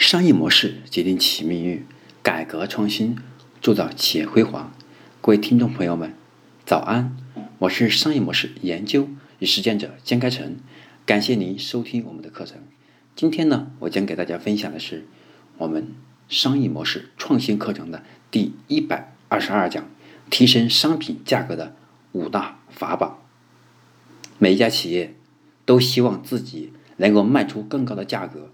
商业模式决定企业命运，改革创新铸造企业辉煌。各位听众朋友们，早安！我是商业模式研究与实践者江开成，感谢您收听我们的课程。今天呢，我将给大家分享的是我们商业模式创新课程的第一百二十二讲：提升商品价格的五大法宝。每一家企业都希望自己能够卖出更高的价格。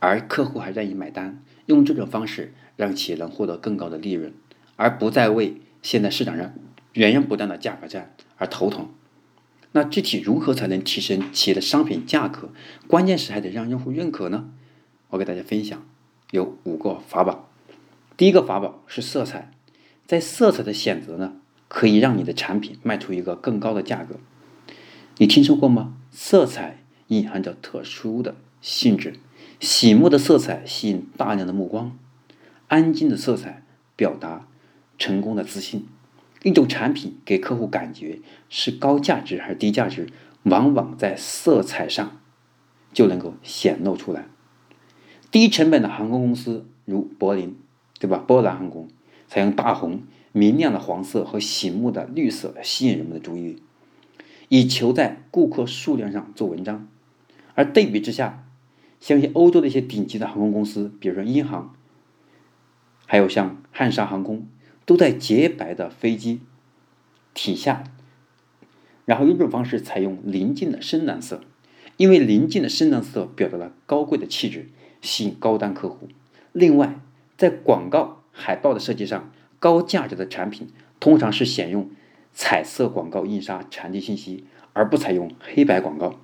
而客户还愿意买单，用这种方式让企业能获得更高的利润，而不再为现在市场上源源不断的价格战而头疼。那具体如何才能提升企业的商品价格？关键是还得让用户认可呢。我给大家分享有五个法宝。第一个法宝是色彩，在色彩的选择呢，可以让你的产品卖出一个更高的价格。你听说过吗？色彩隐含着特殊的性质。醒目的色彩吸引大量的目光，安静的色彩表达成功的自信。一种产品给客户感觉是高价值还是低价值，往往在色彩上就能够显露出来。低成本的航空公司如柏林，对吧？波兰航空采用大红、明亮的黄色和醒目的绿色吸引人们的注意力，以求在顾客数量上做文章。而对比之下，相信欧洲的一些顶级的航空公司，比如说英航，还有像汉莎航空，都在洁白的飞机体下，然后用这种方式采用临近的深蓝色，因为临近的深蓝色表达了高贵的气质，吸引高端客户。另外，在广告海报的设计上，高价值的产品通常是选用彩色广告印刷传递信息，而不采用黑白广告。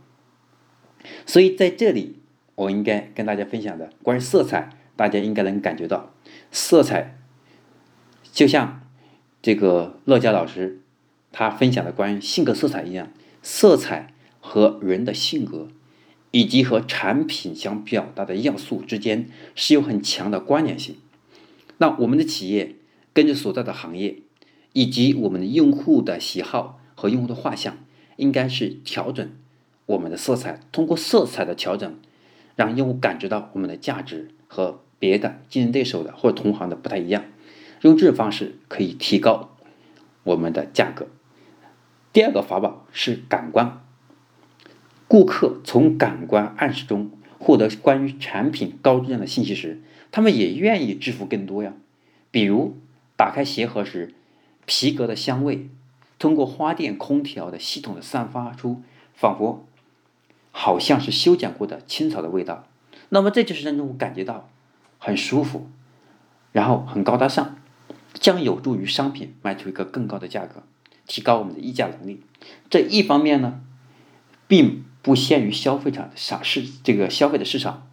所以在这里。我应该跟大家分享的关于色彩，大家应该能感觉到，色彩就像这个乐嘉老师他分享的关于性格色彩一样，色彩和人的性格以及和产品想表达的要素之间是有很强的关联性。那我们的企业跟着所在的行业以及我们的用户的喜好和用户的画像，应该是调整我们的色彩，通过色彩的调整。让用户感知到我们的价值和别的竞争对手的或同行的不太一样，用这种方式可以提高我们的价格。第二个法宝是感官，顾客从感官暗示中获得关于产品高质量的信息时，他们也愿意支付更多呀。比如打开鞋盒时，皮革的香味通过花店空调的系统的散发出，仿佛。好像是修剪过的青草的味道，那么这就是让用户感觉到很舒服，然后很高大上，将有助于商品卖出一个更高的价格，提高我们的议价能力。这一方面呢，并不限于消费者市市这个消费的市场，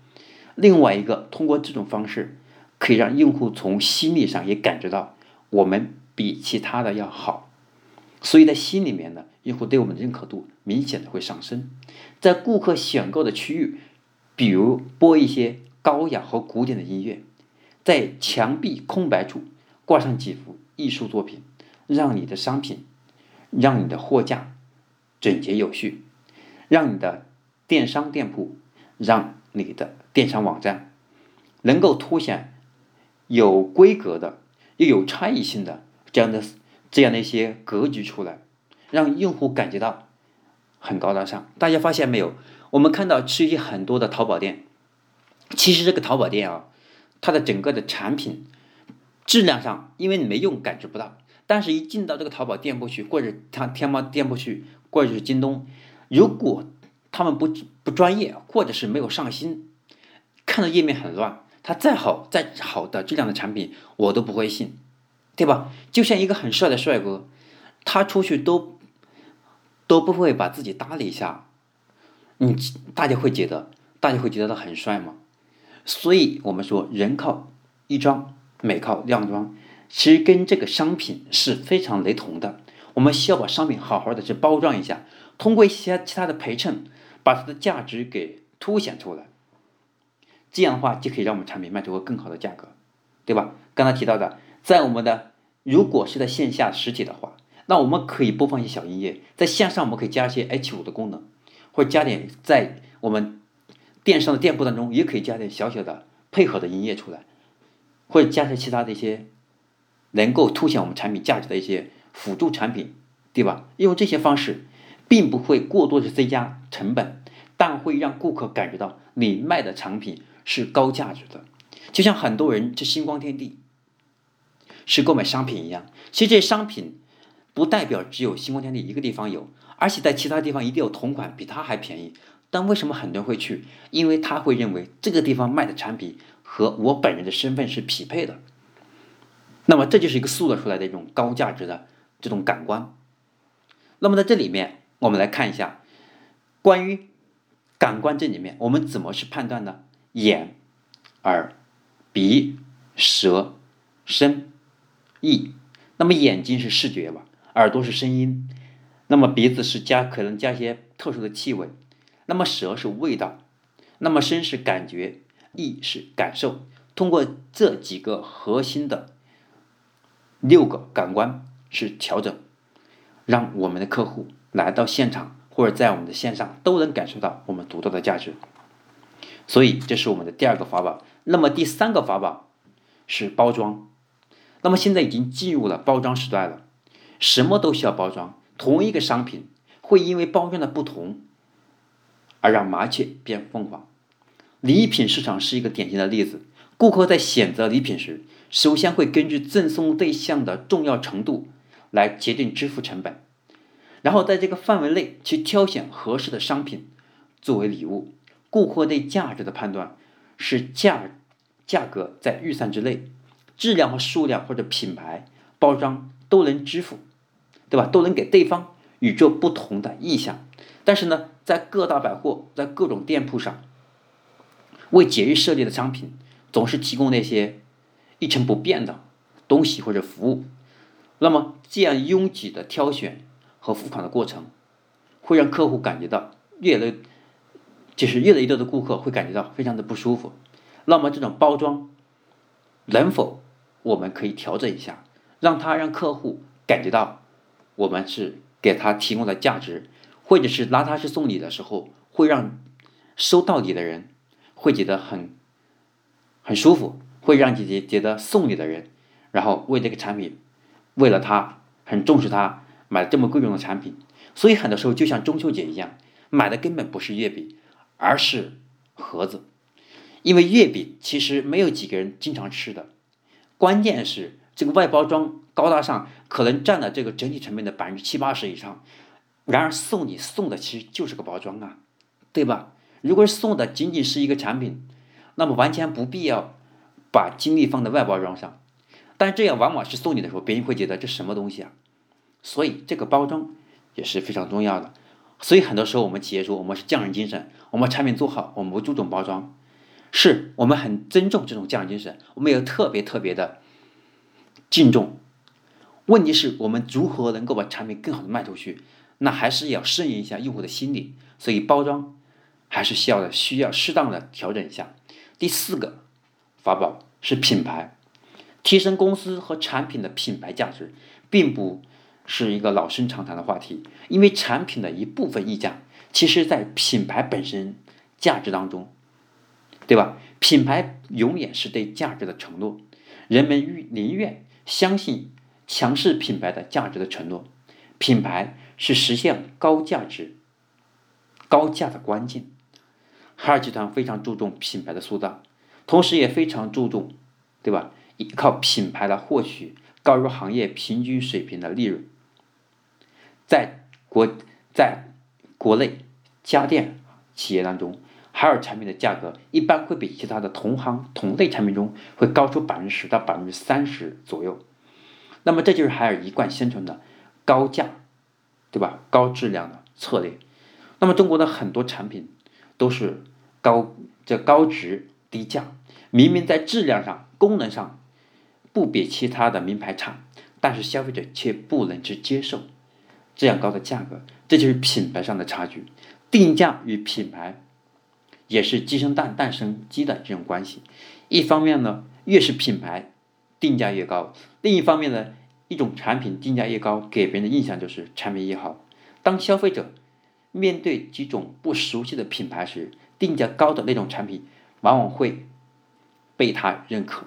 另外一个通过这种方式，可以让用户从心理上也感觉到我们比其他的要好。所以在心里面呢，用户对我们的认可度明显的会上升。在顾客选购的区域，比如播一些高雅和古典的音乐，在墙壁空白处挂上几幅艺术作品，让你的商品，让你的货架整洁有序，让你的电商店铺，让你的电商网站能够凸显有规格的又有差异性的这样的。这样的一些格局出来，让用户感觉到很高大上。大家发现没有？我们看到吃一些很多的淘宝店，其实这个淘宝店啊，它的整个的产品质量上，因为你没用感知不到。但是，一进到这个淘宝店铺去，或者他天猫店铺去，或者是京东，如果他们不不专业，或者是没有上心，看到页面很乱，它再好再好的质量的产品，我都不会信。对吧？就像一个很帅的帅哥，他出去都都不会把自己搭理一下，你大家会觉得大家会觉得他很帅吗？所以我们说人靠衣装，美靠靓装，其实跟这个商品是非常雷同的。我们需要把商品好好的去包装一下，通过一些其他的陪衬，把它的价值给凸显出来，这样的话就可以让我们产品卖出个更好的价格，对吧？刚才提到的。在我们的如果是在线下实体的话，那我们可以播放一些小音乐；在线上，我们可以加一些 H 五的功能，或者加点在我们电商的店铺当中，也可以加点小小的配合的音乐出来，或者加上其他的一些能够凸显我们产品价值的一些辅助产品，对吧？用这些方式，并不会过多的增加成本，但会让顾客感觉到你卖的产品是高价值的。就像很多人去星光天地是购买商品一样，其实这些商品不代表只有星光天地一个地方有，而且在其他地方一定有同款比它还便宜。但为什么很多人会去？因为他会认为这个地方卖的产品和我本人的身份是匹配的。那么这就是一个塑造出来的一种高价值的这种感官。那么在这里面，我们来看一下关于感官这里面，我们怎么去判断呢？眼、耳、鼻、舌、身、意。那么眼睛是视觉吧，耳朵是声音，那么鼻子是加可能加一些特殊的气味。那么舌是味道，那么身是感觉，意是感受。通过这几个核心的六个感官是调整，让我们的客户来到现场或者在我们的线上都能感受到我们独特的价值。所以这是我们的第二个法宝。那么第三个法宝是包装。那么现在已经进入了包装时代了，什么都需要包装。同一个商品会因为包装的不同。而让麻雀变凤凰，礼品市场是一个典型的例子。顾客在选择礼品时，首先会根据赠送对象的重要程度来决定支付成本，然后在这个范围内去挑选合适的商品作为礼物。顾客对价值的判断是价价格在预算之内，质量和数量或者品牌包装都能支付，对吧？都能给对方与众不同的意向。但是呢，在各大百货，在各种店铺上，为节日设计的商品，总是提供那些一成不变的东西或者服务。那么，这样拥挤的挑选和付款的过程，会让客户感觉到越来，就是越来越多的顾客会感觉到非常的不舒服。那么，这种包装能否我们可以调整一下，让他让客户感觉到我们是给他提供的价值。或者是拿他去送礼的时候，会让收到礼的人会觉得很很舒服，会让姐姐觉得送礼的人，然后为这个产品，为了他很重视他买这么贵重的产品，所以很多时候就像中秋节一样，买的根本不是月饼，而是盒子，因为月饼其实没有几个人经常吃的，关键是这个外包装高大上，可能占了这个整体成本的百分之七八十以上。然而送你送的其实就是个包装啊，对吧？如果送的仅仅是一个产品，那么完全不必要把精力放在外包装上。但这样往往是送你的时候，别人会觉得这什么东西啊？所以这个包装也是非常重要的。所以很多时候我们企业说我们是匠人精神，我们产品做好，我们不注重包装，是我们很尊重这种匠人精神，我们也特别特别的敬重。问题是我们如何能够把产品更好的卖出去？那还是要适应一下用户的心理，所以包装还是需要的，需要适当的调整一下。第四个法宝是品牌，提升公司和产品的品牌价值，并不是一个老生常谈的话题，因为产品的一部分溢价，其实在品牌本身价值当中，对吧？品牌永远是对价值的承诺，人们愿宁愿相信强势品牌的价值的承诺，品牌。是实现高价值、高价的关键。海尔集团非常注重品牌的塑造，同时也非常注重，对吧？依靠品牌来获取高于行业平均水平的利润。在国在国内家电企业当中，海尔产品的价格一般会比其他的同行同类产品中会高出百分之十到百分之三十左右。那么这就是海尔一贯宣传的高价。对吧？高质量的策略，那么中国的很多产品都是高这高值低价，明明在质量上、功能上不比其他的名牌差，但是消费者却不能去接受这样高的价格，这就是品牌上的差距。定价与品牌也是鸡生蛋，蛋生鸡的这种关系。一方面呢，越是品牌定价越高；另一方面呢。一种产品定价越高，给别人的印象就是产品越好。当消费者面对几种不熟悉的品牌时，定价高的那种产品往往会被他认可，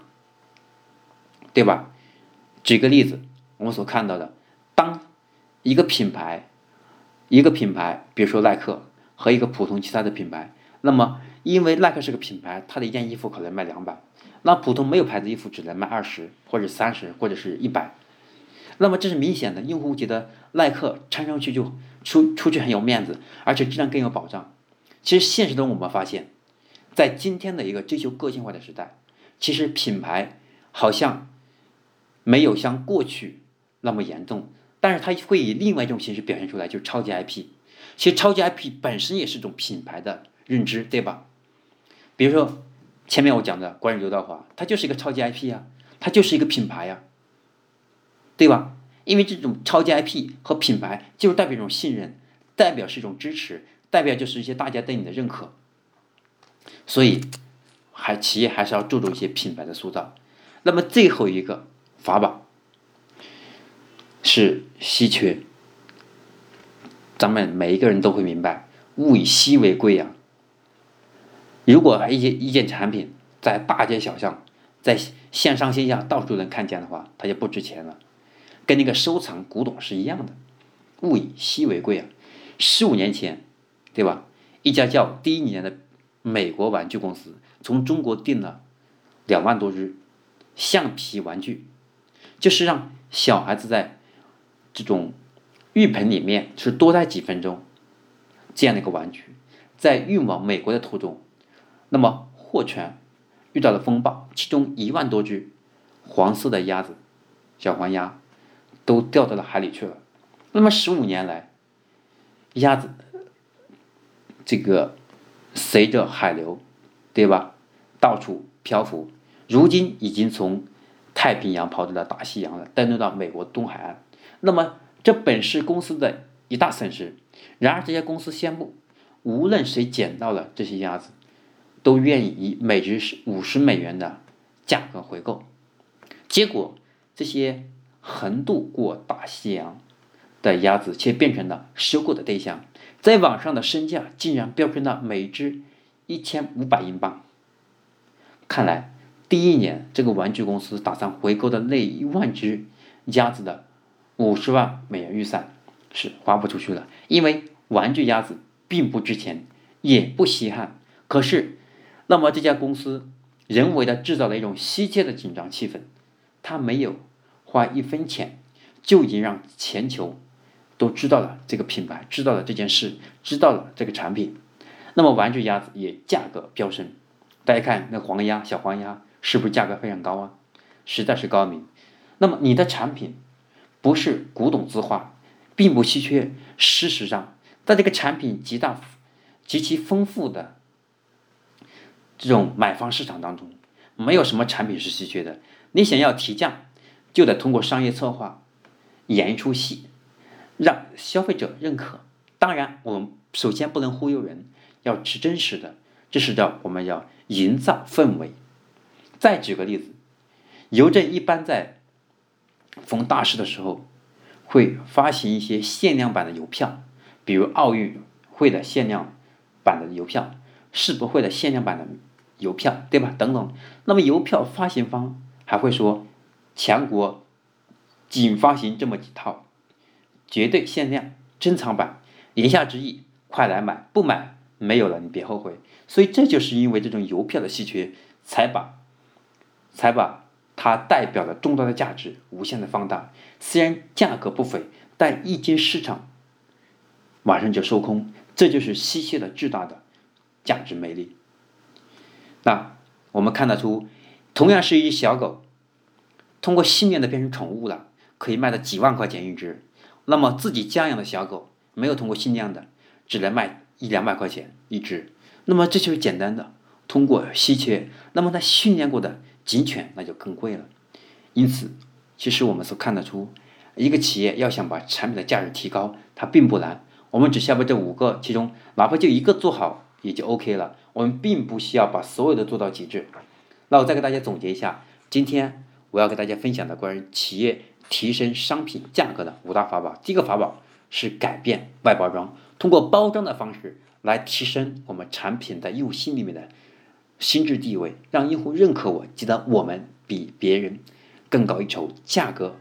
对吧？举个例子，我们所看到的，当一个品牌，一个品牌，比如说耐克和一个普通其他的品牌，那么因为耐克是个品牌，它的一件衣服可能卖两百，那普通没有牌子衣服只能卖二十或者三十或者是一百，那么这是明显的，用户觉得耐克穿上去就出出去很有面子，而且质量更有保障。其实现实中我们发现，在今天的一个追求个性化的时代，其实品牌好像没有像过去那么严重，但是它会以另外一种形式表现出来，就是超级 IP。其实超级 IP 本身也是一种品牌的认知，对吧？比如说前面我讲的关于刘德华，他就是一个超级 IP 呀，他就是一个品牌呀，对吧？因为这种超级 IP 和品牌就是代表一种信任，代表是一种支持。代表就是一些大家对你的认可，所以还企业还是要注重一些品牌的塑造。那么最后一个法宝是稀缺，咱们每一个人都会明白，物以稀为贵呀。如果一些一件产品在大街小巷、在线上线下到处能看见的话，它就不值钱了，跟那个收藏古董是一样的。物以稀为贵啊！十五年前。对吧？一家叫第一年的美国玩具公司从中国订了两万多只橡皮玩具，就是让小孩子在这种浴盆里面是多待几分钟这样的一个玩具，在运往美国的途中，那么货船遇到了风暴，其中一万多只黄色的鸭子小黄鸭都掉到了海里去了。那么十五年来，鸭子。这个随着海流，对吧？到处漂浮，如今已经从太平洋跑到了大西洋了，登陆到美国东海岸。那么，这本是公司的一大损失。然而，这些公司宣布，无论谁捡到了这些鸭子，都愿意以每只是五十美元的价格回购。结果，这些横渡过大西洋的鸭子却变成了收购的对象。在网上的身价竟然飙升到每只一千五百英镑。看来第一年这个玩具公司打算回购的那一万只鸭子的五十万美元预算是花不出去了，因为玩具鸭子并不值钱，也不稀罕。可是，那么这家公司人为的制造了一种稀缺的紧张气氛，他没有花一分钱，就已经让全球。都知道了这个品牌，知道了这件事，知道了这个产品，那么玩具鸭子也价格飙升。大家看那黄鸭、小黄鸭是不是价格非常高啊？实在是高明。那么你的产品不是古董字画，并不稀缺。事实上，在这个产品极大、极其丰富的这种买方市场当中，没有什么产品是稀缺的。你想要提价，就得通过商业策划演一出戏。让消费者认可。当然，我们首先不能忽悠人，要吃真实的。这是叫我们要营造氛围。再举个例子，邮政一般在逢大事的时候会发行一些限量版的邮票，比如奥运会的限量版的邮票、世博会的限量版的邮票，对吧？等等。那么邮票发行方还会说，全国仅发行这么几套。绝对限量珍藏版，言下之意，快来买，不买没有了，你别后悔。所以这就是因为这种邮票的稀缺，才把才把它代表的重大的价值无限的放大。虽然价格不菲，但一经市场，马上就收空。这就是稀缺的巨大的价值魅力。那我们看得出，同样是一只小狗，通过训练的变成宠物了，可以卖到几万块钱一只。那么自己家养的小狗没有通过训练的，只能卖一两百块钱一只。那么这就是简单的通过稀缺。那么它训练过的警犬那就更贵了。因此，其实我们所看得出，一个企业要想把产品的价值提高，它并不难。我们只需要把这五个其中哪怕就一个做好也就 OK 了。我们并不需要把所有的做到极致。那我再给大家总结一下，今天我要给大家分享的关于企业。提升商品价格的五大法宝，第一个法宝是改变外包装，通过包装的方式来提升我们产品的用心里面的心智地位，让用户认可我，记得我们比别人更高一筹，价格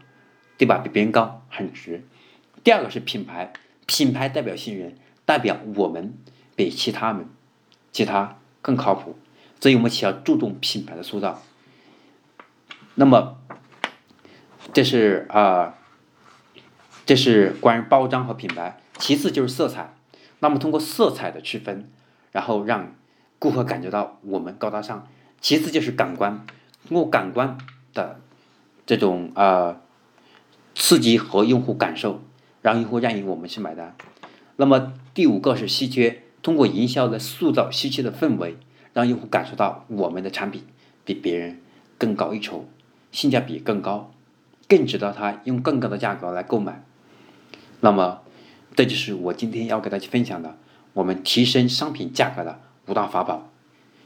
对吧？比别人高，很值。第二个是品牌，品牌代表信任，代表我们比其他们其他更靠谱，所以我们需要注重品牌的塑造。那么，这是啊，这是关于包装和品牌。其次就是色彩，那么通过色彩的区分，然后让顾客感觉到我们高大上。其次就是感官，通过感官的这种啊刺激和用户感受，让用户愿意我们去买单。那么第五个是稀缺，通过营销的塑造稀缺的氛围，让用户感受到我们的产品比别人更高一筹。性价比更高，更值得他用更高的价格来购买。那么，这就是我今天要给大家分享的我们提升商品价格的五大法宝，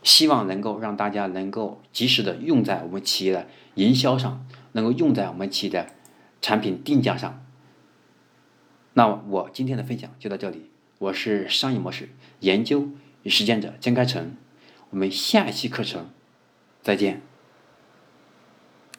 希望能够让大家能够及时的用在我们企业的营销上，能够用在我们企业的产品定价上。那我今天的分享就到这里，我是商业模式研究与实践者江开成，我们下一期课程再见。